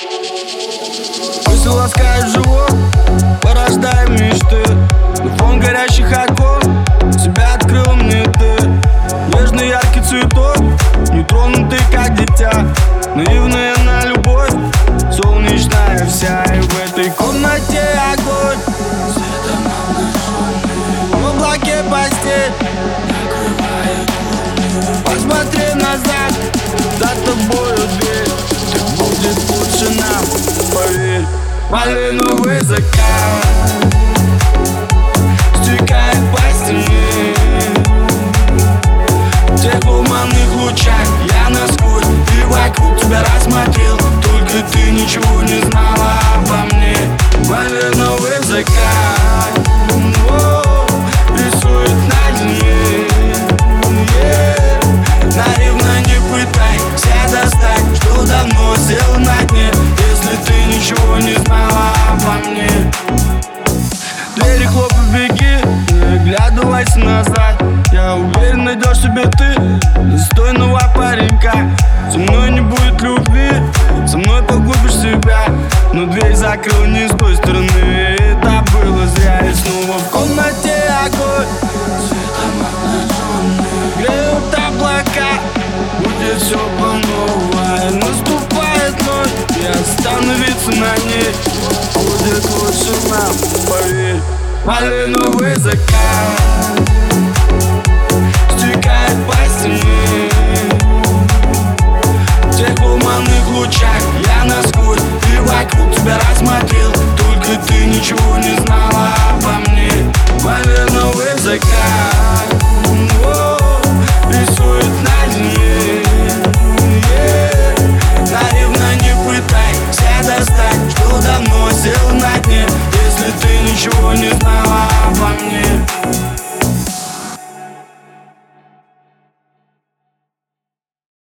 Мысли ласкают живот, порождая мечты. На фон горящих окон Себя открыл мне ты. Нежный яркий цветок Нетронутый как дитя. Наивная поверь Малиновый закат Стекает по стене В тех туманных лучах Я насквозь и вокруг тебя рассмотрел Только ты ничего не знала обо мне Малиновый закат О, Рисует на дне Yeah. Наивно не пытай достать Что давно сел на дне хлопай, беги, не оглядывайся назад. Я уверен, найдешь себе ты достойного паренька. Со мной не будет любви, со мной погубишь себя. Но дверь закрыл не с той стороны, это было зря. И снова в комнате огонь. Греют облака, будет все по-новой Наступает ночь, и остановиться на ней Малиновый закат Стекает по стене. В тех туманных лучах. Я насквозь И вокруг тебя рассмотрел. Только ты ничего не знала обо мне. Малиновый закат